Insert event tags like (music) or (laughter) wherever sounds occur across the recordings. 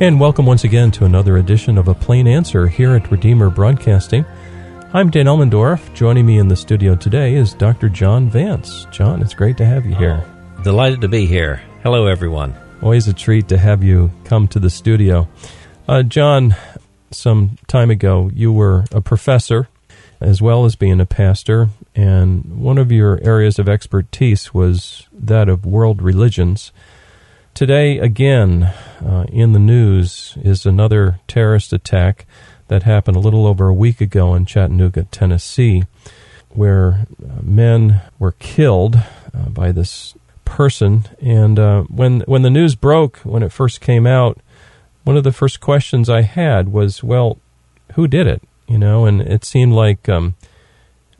And welcome once again to another edition of A Plain Answer here at Redeemer Broadcasting. I'm Dan Elmendorf. Joining me in the studio today is Dr. John Vance. John, it's great to have you here. Delighted to be here. Hello, everyone. Always a treat to have you come to the studio. Uh, John, some time ago, you were a professor as well as being a pastor, and one of your areas of expertise was that of world religions. Today, again, uh, in the news is another terrorist attack that happened a little over a week ago in Chattanooga, Tennessee, where uh, men were killed uh, by this person. And uh, when when the news broke, when it first came out, one of the first questions I had was, "Well, who did it?" You know, and it seemed like um,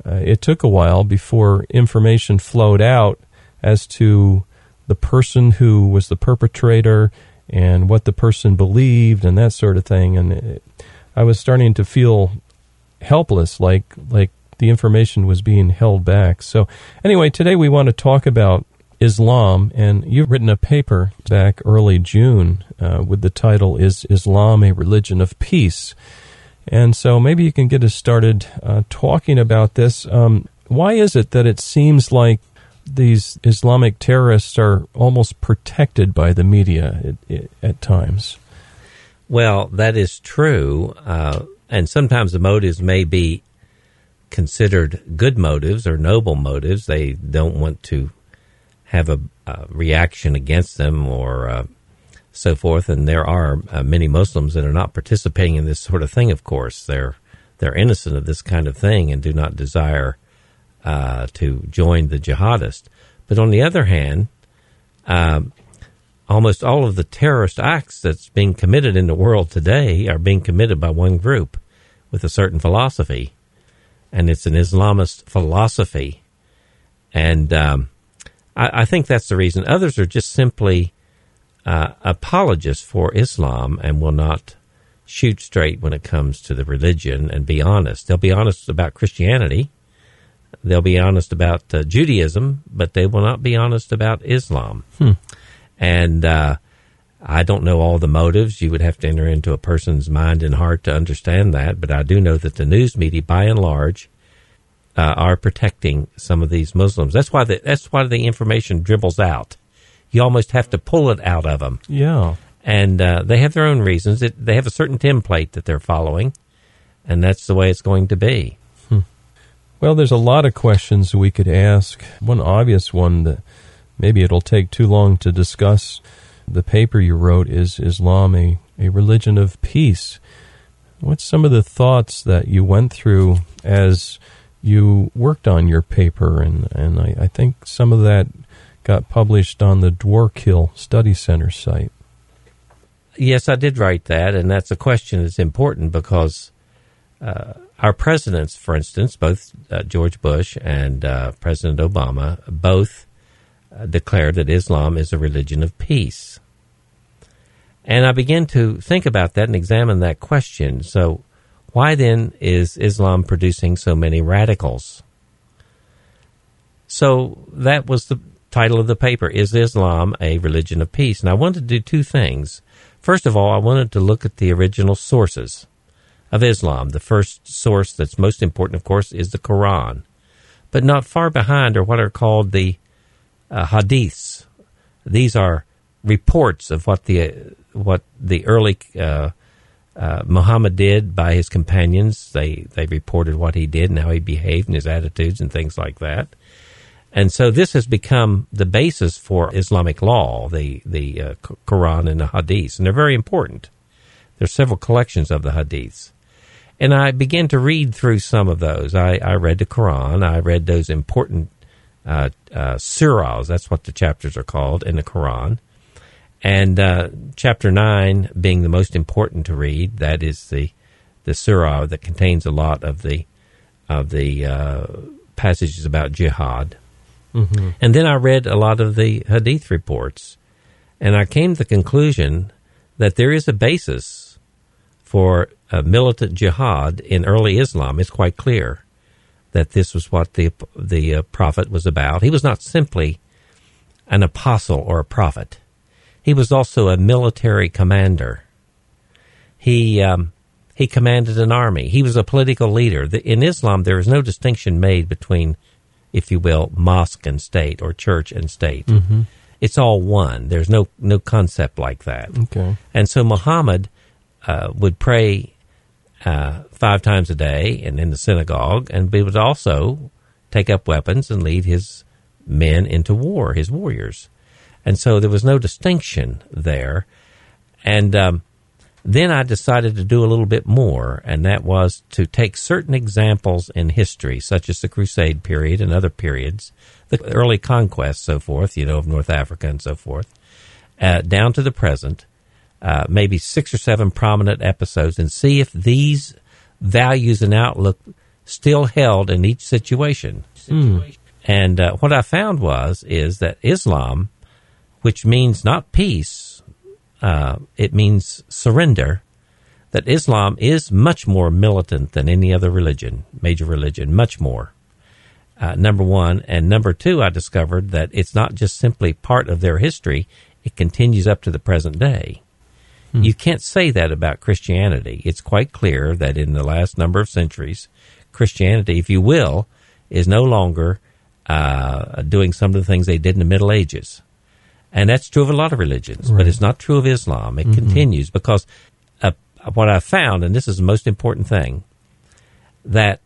uh, it took a while before information flowed out as to the person who was the perpetrator and what the person believed and that sort of thing. And it, I was starting to feel helpless, like like the information was being held back. So anyway, today we want to talk about Islam, and you've written a paper back early June uh, with the title "Is Islam a Religion of Peace?" And so maybe you can get us started uh, talking about this. Um, why is it that it seems like these Islamic terrorists are almost protected by the media at, at times? Well, that is true. Uh, and sometimes the motives may be considered good motives or noble motives. They don't want to have a, a reaction against them or uh, so forth. And there are uh, many Muslims that are not participating in this sort of thing. Of course, they're they're innocent of this kind of thing and do not desire uh, to join the jihadists. But on the other hand, um, almost all of the terrorist acts that's being committed in the world today are being committed by one group with a certain philosophy, and it's an Islamist philosophy. And um, I, I, think that's the reason. Others are just simply uh, apologists for Islam and will not shoot straight when it comes to the religion and be honest. They'll be honest about Christianity. They'll be honest about uh, Judaism, but they will not be honest about Islam. Hmm. And uh, I don't know all the motives. You would have to enter into a person's mind and heart to understand that. But I do know that the news media, by and large, uh, are protecting some of these Muslims. That's why the, that's why the information dribbles out. You almost have to pull it out of them. Yeah. And uh, they have their own reasons. It, they have a certain template that they're following, and that's the way it's going to be. Well, there's a lot of questions we could ask. One obvious one that maybe it'll take too long to discuss. The paper you wrote is Islam a, a religion of peace. What's some of the thoughts that you went through as you worked on your paper? And, and I, I think some of that got published on the Dwarkill Study Center site. Yes, I did write that, and that's a question that's important because uh, our presidents, for instance, both uh, George Bush and uh, President Obama, both uh, declared that Islam is a religion of peace. And I began to think about that and examine that question. So, why then is Islam producing so many radicals? So, that was the title of the paper Is Islam a Religion of Peace? And I wanted to do two things. First of all, I wanted to look at the original sources of Islam. The first source that's most important, of course, is the Quran. But not far behind are what are called the uh, hadiths. These are reports of what the what the early uh, uh, Muhammad did by his companions. They they reported what he did and how he behaved and his attitudes and things like that. And so this has become the basis for Islamic law, the the uh, Quran and the Hadiths, and they're very important. There's several collections of the Hadiths. And I began to read through some of those. I, I read the Quran. I read those important uh, uh, surahs. That's what the chapters are called in the Quran. And uh, chapter nine being the most important to read, that is the the surah that contains a lot of the of the uh, passages about jihad. Mm-hmm. And then I read a lot of the hadith reports, and I came to the conclusion that there is a basis for a militant jihad in early Islam. It's quite clear that this was what the the uh, prophet was about. He was not simply an apostle or a prophet. He was also a military commander. He um, he commanded an army. He was a political leader. The, in Islam, there is no distinction made between, if you will, mosque and state or church and state. Mm-hmm. It's all one. There's no no concept like that. Okay. And so Muhammad uh, would pray uh, five times a day and in the synagogue, and he would also take up weapons and lead his men into war, his warriors. And so there was no distinction there. And um, then I decided to do a little bit more, and that was to take certain examples in history, such as the Crusade period and other periods, the early conquests, so forth, you know, of North Africa and so forth, uh, down to the present, uh, maybe six or seven prominent episodes, and see if these values and outlook still held in each situation. Mm. And uh, what I found was is that Islam, which means not peace, uh, it means surrender. That Islam is much more militant than any other religion, major religion, much more. Uh, number one, and number two, I discovered that it's not just simply part of their history; it continues up to the present day. Hmm. You can't say that about Christianity. It's quite clear that in the last number of centuries, Christianity, if you will, is no longer uh, doing some of the things they did in the Middle Ages. And that's true of a lot of religions, Right. but it's not true of Islam. It Mhm. continues because uh, what I found, and this is the most important thing, that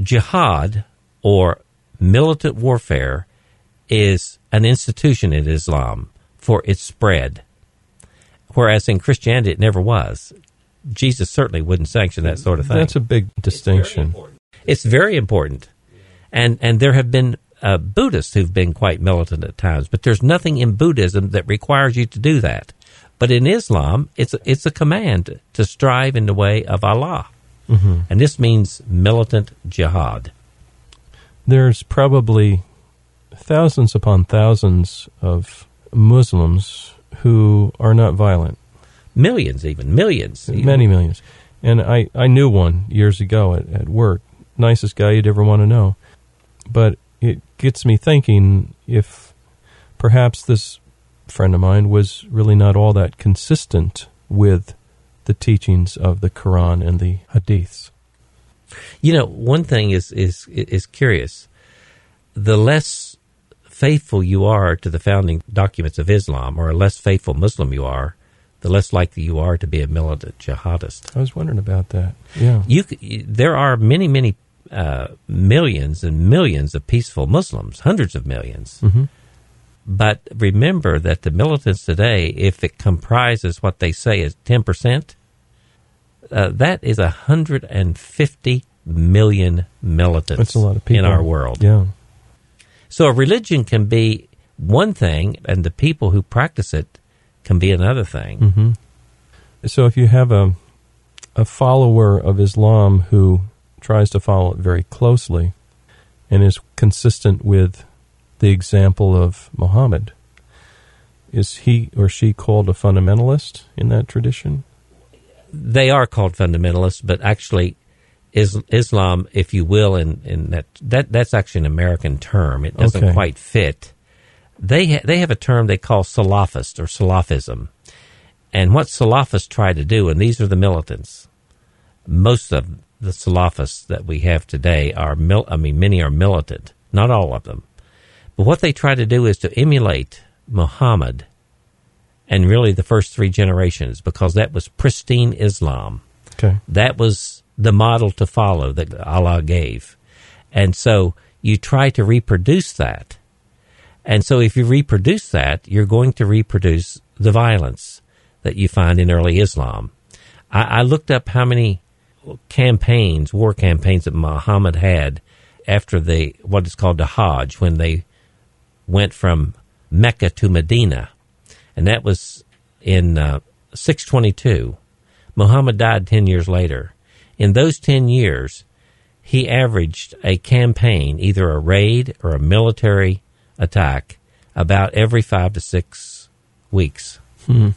jihad or militant warfare is an institution in Islam for its spread, whereas in Christianity it never was. Jesus certainly wouldn't sanction that sort of thing. That's a big distinction. It's very important. And and there have been uh, Buddhists who've been quite militant at times, but there's nothing in Buddhism that requires you to do that. But in Islam, it's a, it's a command to strive in the way of Allah, hmm and this means militant jihad. There's probably thousands upon thousands of Muslims who are not violent. Millions, even millions, Many millions. And I, I knew one years ago at, at work. Nicest guy you'd ever want to know. But it gets me thinking if perhaps this friend of mine was really not all that consistent with the teachings of the Quran and the Hadiths. You know, one thing is is is curious. The less faithful you are to the founding documents of Islam, or a less faithful Muslim you are, the less likely you are to be a militant jihadist. I was wondering about that. Yeah. You, there are many, many uh, millions and millions of peaceful Muslims, hundreds of millions. hmm But remember that the militants today, if it comprises what they say is ten percent, uh, that is hundred and fifty million militants That's a lot of people in our world. Yeah. So a religion can be one thing, and the people who practice it can be another thing. hmm So if you have a a follower of Islam who tries to follow it very closely and is consistent with the example of Muhammad, is he or she called a fundamentalist in that tradition? They are called fundamentalists, but actually, Islam, if you will, in, in that, that that's actually an American term. It doesn't Okay. quite fit. They ha- they have a term they call Salafist or Salafism, and what Salafists try to do, and these are the militants. Most of the Salafists that we have today are, mil- I mean, many are militant, not all of them. But what they try to do is to emulate Muhammad and really the first three generations because that was pristine Islam. Okay. That was the model to follow that Allah gave. And so you try to reproduce that. And so if you reproduce that, you're going to reproduce the violence that you find in early Islam. I, I looked up how many campaigns, war campaigns that Muhammad had after the what is called the Hajj, when they went from Mecca to Medina, and that was in uh, 622. Muhammad died 10 years later. In those 10 years, he averaged a campaign, either a raid or a military attack, about every five to six weeks. Hmm.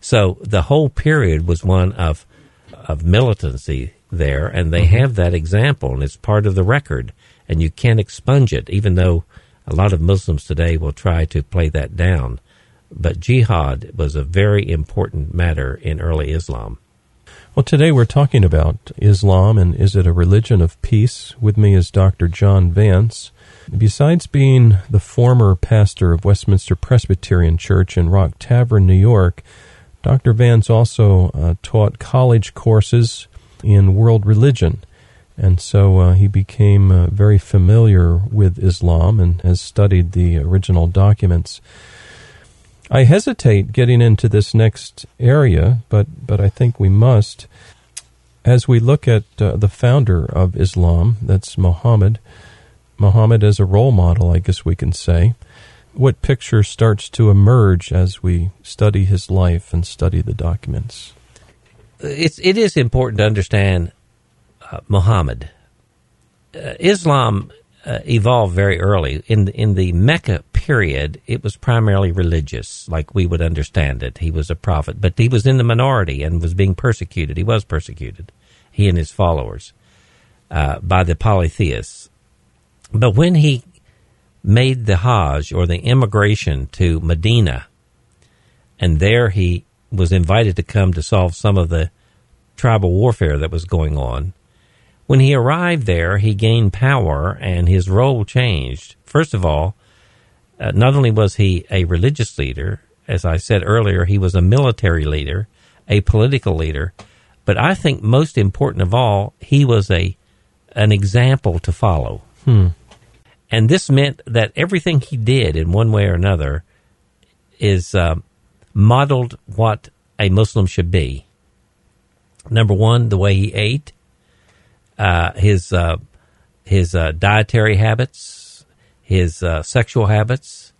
So the whole period was one of of militancy there, and they Mm-hmm. have that example, and it's part of the record, and you can't expunge it, even though a lot of Muslims today will try to play that down. But jihad was a very important matter in early Islam. Well, today we're talking about Islam and is it a religion of peace? With me is Dr. John Vance. Besides being the former pastor of Westminster Presbyterian Church in Rock Tavern, New York, Dr. Vance also uh, taught college courses in world religion. And so uh, he became uh, very familiar with Islam and has studied the original documents. I hesitate getting into this next area, but, but I think we must. As we look at uh, the founder of Islam, that's Muhammad, Muhammad as a role model, I guess we can say, what picture starts to emerge as we study his life and study the documents? It's, it is important to understand uh, Muhammad. Uh, Islam uh, evolved very early. In in the Mecca period, it was primarily religious, like we would understand it. He was a prophet, but he was in the minority and was being persecuted. He was persecuted, he and his followers, uh, by the polytheists. But when he made the Hajj or the immigration to Medina, and there he was invited to come to solve some of the tribal warfare that was going on. When he arrived there, he gained power and his role changed. First of all, uh, not only was he a religious leader, as I said earlier, he was a military leader, a political leader, but I think most important of all, he was a an example to follow. Hmm. And this meant that everything he did in one way or another is uh, modeled what a Muslim should be. Number one, the way he ate, uh, his uh, his uh, dietary habits, his uh, sexual habits,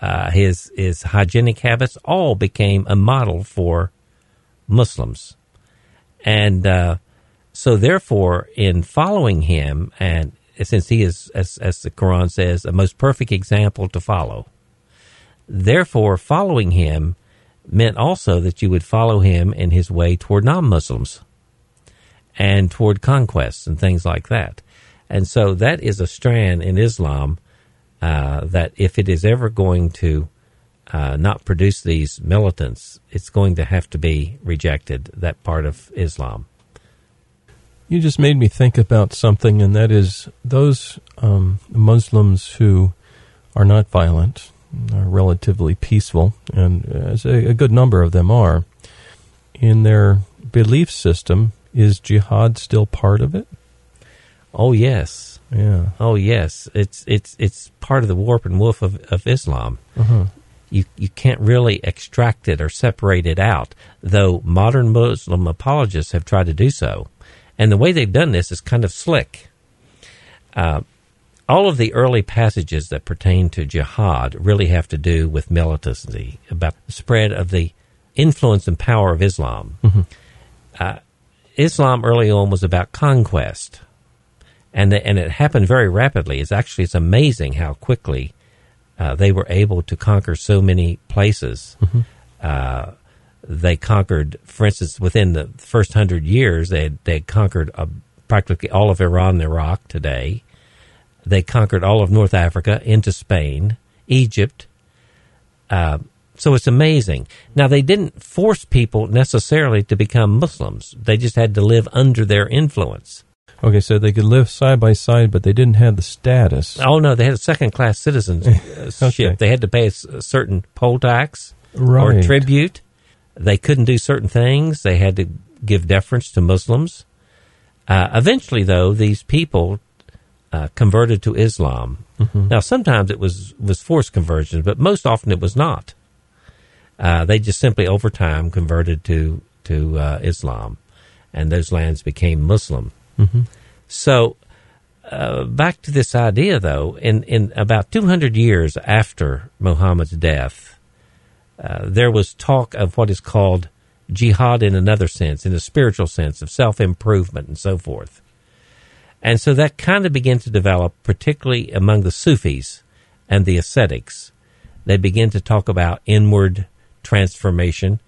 uh, his his hygienic habits, all became a model for Muslims, and uh, so therefore, in following him, and since he is, as, as the Quran says, a most perfect example to follow, therefore, following him meant also that you would follow him in his way toward non-Muslims and toward conquests and things like that. And so that is a strand in Islam uh, that if it is ever going to uh, not produce these militants, it's going to have to be rejected, that part of Islam. You just made me think about something, and that is those um, Muslims who are not violent, are relatively peaceful, and as a, a good number of them are, in their belief system, is jihad still part of it? Oh yes, Yeah. oh yes. It's it's it's part of the warp and woof of, of Islam. Uh-huh. You you can't really extract it or separate it out, though modern Muslim apologists have tried to do so, and the way they've done this is kind of slick. Uh, all of the early passages that pertain to jihad really have to do with militancy, about the spread of the influence and power of Islam. Uh, Islam early on was about conquest, and the, and it happened very rapidly. It's actually it's amazing how quickly uh, they were able to conquer so many places. Uh, they conquered, for instance, within the first hundred years, they had, they had conquered uh, practically all of Iran and Iraq today. They conquered all of North Africa into Spain, Egypt. Uh, so it's amazing. Now, they didn't force people necessarily to become Muslims. They just had to live under their influence. Okay, so they could live side by side, but they didn't have the status. Oh, no, they had a second class citizenship. (laughs) Okay. They had to pay a, a certain poll tax or tribute. They couldn't do certain things. They had to give deference to Muslims. Uh, eventually, though, these people uh, converted to Islam. Now, sometimes it was, was forced conversion, but most often it was not. Uh, they just simply, over time, converted to to uh, Islam, and those lands became Muslim. So, uh, back to this idea, though, in, in about 200 years after Muhammad's death, uh, there was talk of what is called jihad in another sense, in a spiritual sense of self improvement and so forth. And so that kind of began to develop, particularly among the Sufis and the ascetics. They began to talk about inward transformation,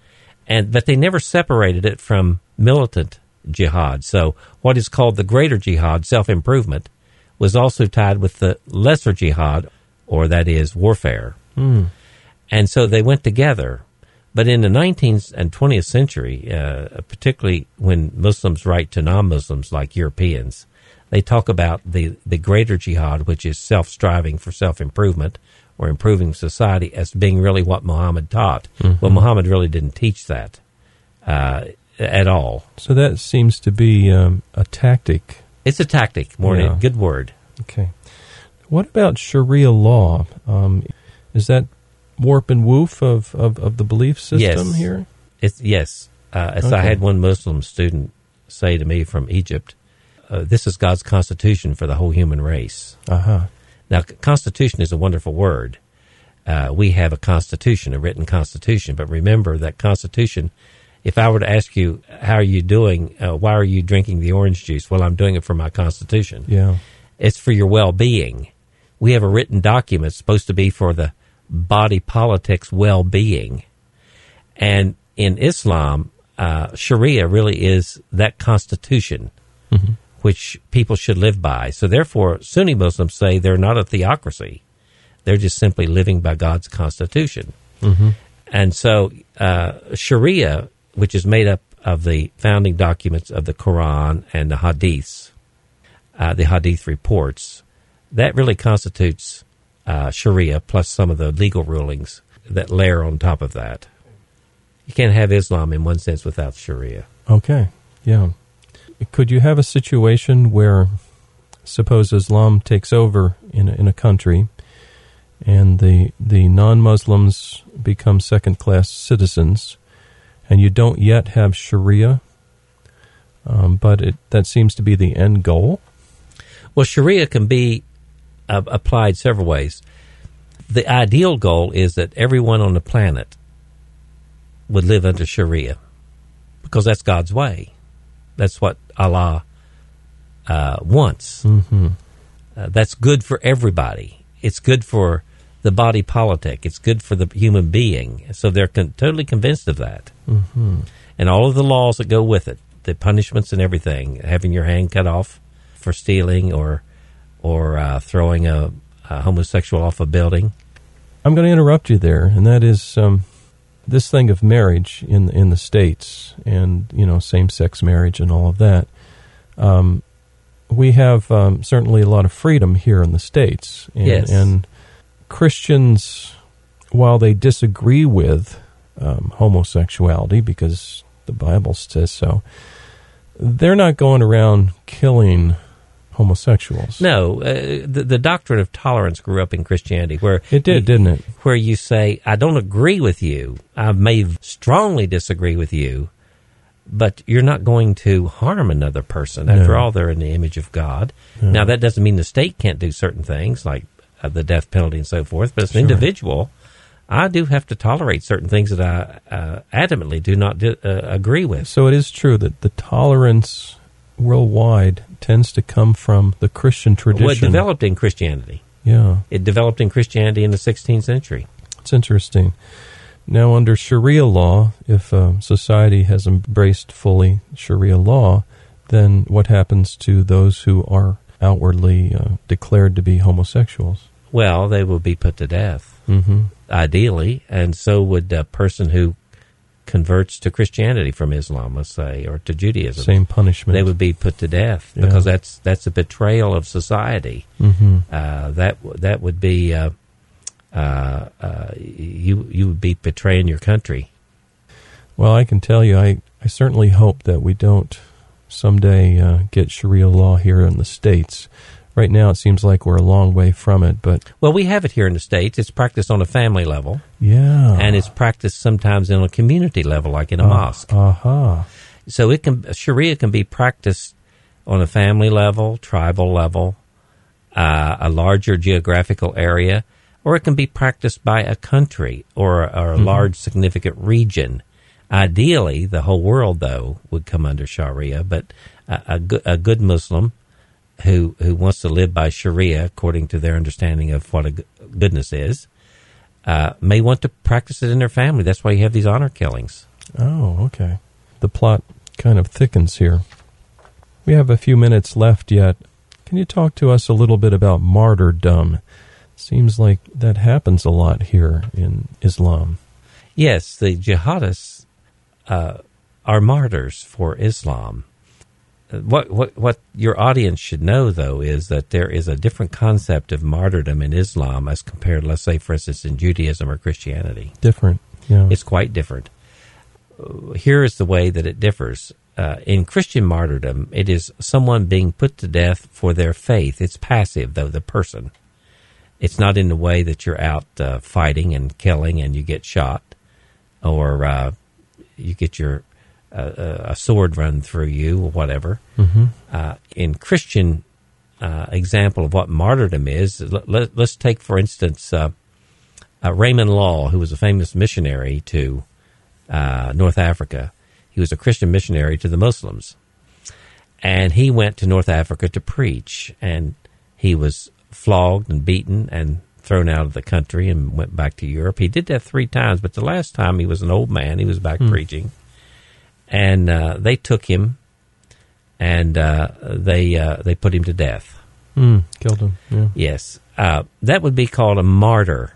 and but they never separated it from militant jihad. So what is called the greater jihad, self improvement, was also tied with the lesser jihad, or that is warfare. And so they went together. But in the 19th and 20th century, uh, particularly when Muslims write to non-Muslims like Europeans, they talk about the, the greater jihad, which is self-striving for self-improvement or improving society, as being really what Muhammad taught. Mm-hmm. Well, Muhammad really didn't teach that uh, at all. So that seems to be um, a tactic. It's a tactic, more Yeah. than good word. Okay. What about Sharia law? Um, is that warp and woof of, of, of the belief system Yes. here? It's yes. Uh, as I had one Muslim student say to me from Egypt, uh, "This is God's constitution for the whole human race." Uh-huh. Now, constitution is a wonderful word. Uh, we have a constitution, a written constitution, but remember that constitution. If I were to ask you, "How are you doing? Uh, why are you drinking the orange juice?" Well, I'm doing it for my constitution. Yeah. It's for your well-being. We have a written document supposed to be for the body politics well-being. And in Islam, uh, Sharia really is that constitution which people should live by. So therefore, Sunni Muslims say they're not a theocracy. They're just simply living by God's constitution. And so uh, Sharia, which is made up of the founding documents of the Quran and the Hadiths, uh, the Hadith reports, that really constitutes uh, Sharia plus some of the legal rulings that layer on top of that. You can't have Islam in one sense without Sharia. Okay. Yeah. Could you have a situation where, suppose Islam takes over in a, in a country, and the the non-Muslims become second-class citizens, and you don't yet have Sharia, um, but it, that seems to be the end goal. Well, Sharia can be uh, applied several ways. The ideal goal is that everyone on the planet would live under Sharia because that's God's way. That's what Allah uh, wants. Mm-hmm. Uh, that's good for everybody. It's good for the body politic. It's good for the human being. So they're con- totally convinced of that. Mm-hmm. And all of the laws that go with it, the punishments and everything, having your hand cut off for stealing or or uh, throwing a, a homosexual off a building. I'm going to interrupt you there, and that is um, this thing of marriage in in the states, and you know, same sex marriage and all of that. Um, we have um, certainly a lot of freedom here in the states, and, Yes. and Christians, while they disagree with um, homosexuality because the Bible says so, they're not going around killing homosexuals. No, uh, the, the doctrine of tolerance grew up in Christianity, where It did, you- didn't it? where you say, I don't agree with you. I may strongly disagree with you, but you're not going to harm another person. After No. all, they're in the image of God. Now, that doesn't mean the state can't do certain things like the death penalty and so forth, but as an Sure. individual, I do have to tolerate certain things that I uh, adamantly do not uh, agree with. So it is true that the tolerance worldwide tends to come from the Christian Well, it developed in Christianity. yeah, It developed in Christianity in the 16th century. it's interesting. Now, under Sharia law, if uh, society has embraced fully Sharia law, then what happens to those who are outwardly uh, declared to be homosexuals? Well, they will be put to death. Mm-hmm. ideally, and so would a person who converts to Christianity from Islam, let's say, or to Judaism. Same punishment. They would be put to death Yeah. because that's that's a betrayal of society. hmm Uh, that that would be uh, uh, uh, you you would be betraying your country. Well, I can tell you, I, I certainly hope that we don't someday uh, get Sharia law here in the States. Right now, it seems like we're a long way from it, but Well, we have it here in the states. It's practiced on a family level, yeah. and it's practiced sometimes in a community level, like in a uh, mosque. Aha. So it can Sharia can be practiced on a family level, tribal level, uh, a larger geographical area, or it can be practiced by a country or, or a mm-hmm. large significant region. Ideally, the whole world though would come under Sharia, but a, a, good, a good Muslim who who wants to live by Sharia according to their understanding of what a g- goodness is uh, may want to practice it in their family. That's why you have these honor killings. Oh, okay. The plot kind of thickens here. We have a few minutes left yet. Can you talk to us a little bit about martyrdom? Seems like that happens a lot here in Islam. Yes, the jihadists uh, are martyrs for Islam. What, what what your audience should know, though, is that there is a different concept of martyrdom in Islam as compared, let's say, for instance, in Judaism or Christianity. Different. Yeah. It's quite different. Here is the way that it differs. Uh, in Christian martyrdom, it is someone being put to death for their faith. It's passive, though, the person. It's not in the way that you're out uh, fighting and killing and you get shot or uh, you get your uh, a sword run through you or whatever. hmm Uh, in Christian uh, example of what martyrdom is, let, us take, for instance, uh, uh, Raymond Lull, who was a famous missionary to uh, North Africa. He was a Christian missionary to the Muslims. And he went to North Africa to preach. And he was flogged and beaten and thrown out of the country and went back to Europe. He did that three times, but the last time he was an old man. He was back preaching. And uh, they took him and uh, they uh, they put him to death. Mm, killed him. Yeah. Yes, uh, that would be called a martyr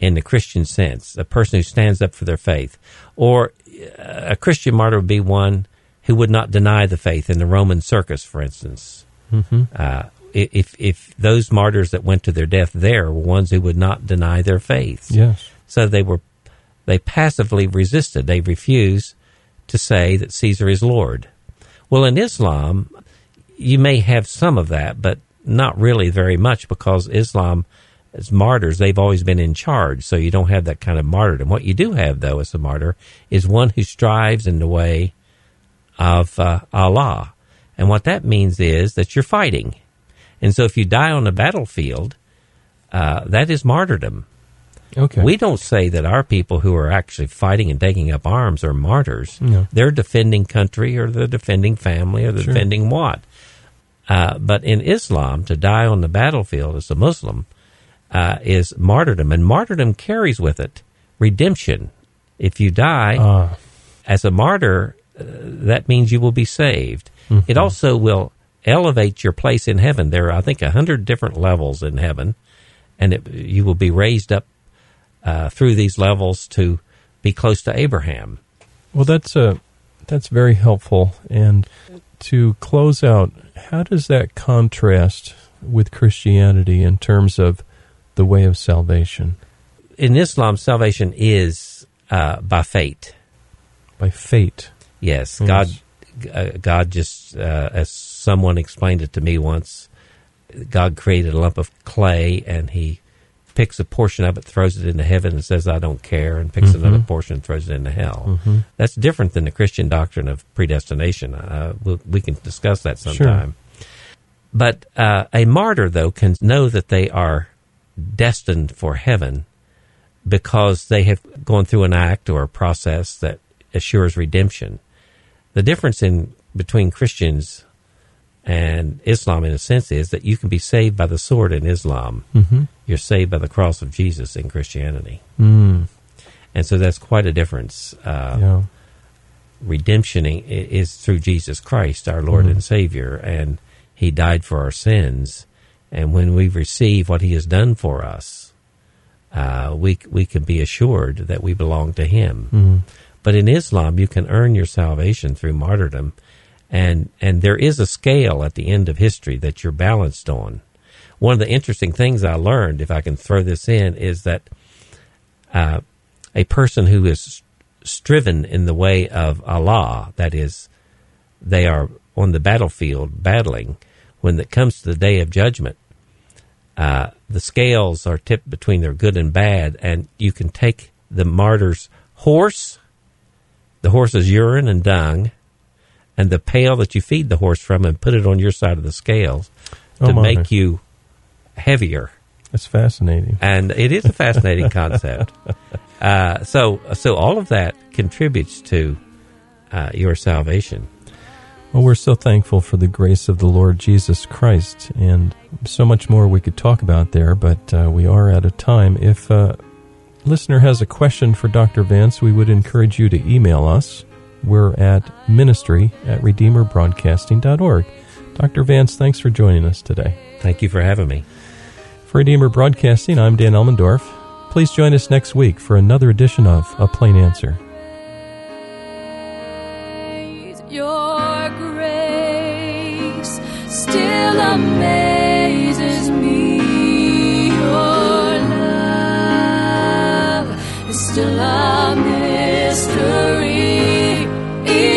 in the Christian sense, a person who stands up for their faith. Or uh, a Christian martyr would be one who would not deny the faith in the Roman circus, for instance. hmm Uh, if if those martyrs that went to their death there were ones who would not deny their faith, Yes. so they were they passively resisted. They refused to say that Caesar is Lord. Well, in Islam, you may have some of that, but not really very much because Islam, as martyrs, they've always been in charge, so you don't have that kind of martyrdom. What you do have, though, as a martyr, is one who strives in the way of uh, Allah. And what that means is that you're fighting. And so if you die on the battlefield, uh, that is martyrdom. Okay. We don't say that our people who are actually fighting and taking up arms are martyrs. No. They're defending country or they're defending family or they're Sure. defending what. Uh, but in Islam, to die on the battlefield as a Muslim uh, is martyrdom, and martyrdom carries with it redemption. If you die Ah. as a martyr, uh, that means you will be saved. Mm-hmm. It also will elevate your place in heaven. There are, I think, a hundred different levels in heaven, and it, you will be raised up uh, through these levels to be close to Abraham. Well, that's uh, that's very helpful. And to close out, how does that contrast with Christianity in terms of the way of salvation In Islam, salvation is uh, by fate. by fate? Yes, Yes. God. Uh, God just, uh, as someone explained it to me once, God created a lump of clay and He picks a portion of it, throws it into heaven, and says, "I don't care," and picks Mhm. another portion, and throws it into hell. hmm That's different than the Christian doctrine of predestination. Uh, we'll, we can discuss that sometime. But uh, a martyr, though, can know that they are destined for heaven because they have gone through an act or a process that assures redemption. The difference in between Christians and Islam, in a sense, is that you can be saved by the sword in Islam. hmm You're saved by the cross of Jesus in Christianity, Mm, and so that's quite a difference. Uh, yeah. redemption is through Jesus Christ, our Lord Mhm. and Savior, and He died for our sins. And when we receive what He has done for us, uh, we we can be assured that we belong to Him. Mm, But in Islam, you can earn your salvation through martyrdom, and and there is a scale at the end of history that you're balanced on. One of the interesting things I learned, if I can throw this in, is that uh, a person who is striven in the way of Allah, that is, they are on the battlefield battling, when it comes to the day of judgment, uh, the scales are tipped between their good and bad, and you can take the martyr's horse, the horse's urine and dung, and the pail that you feed the horse from, and put it on your side of the scales Oh, to make you heavier That's fascinating. and it is a fascinating (laughs) concept. Uh, so, so all of that contributes to uh, your salvation. Well, we're so thankful for the grace of the Lord Jesus Christ, and so much more we could talk about there, but uh, we are out of time. If a listener has a question for Dr. Vance, we would encourage you to email us. We're at ministry at redeemerbroadcasting.org. Dr. Vance, thanks for joining us today. Thank you for having me. For Redeemer Broadcasting, I'm Dan Elmendorf. Please join us next week for another edition of A Plain Answer. Your grace still amazes me. Your love is still a mystery.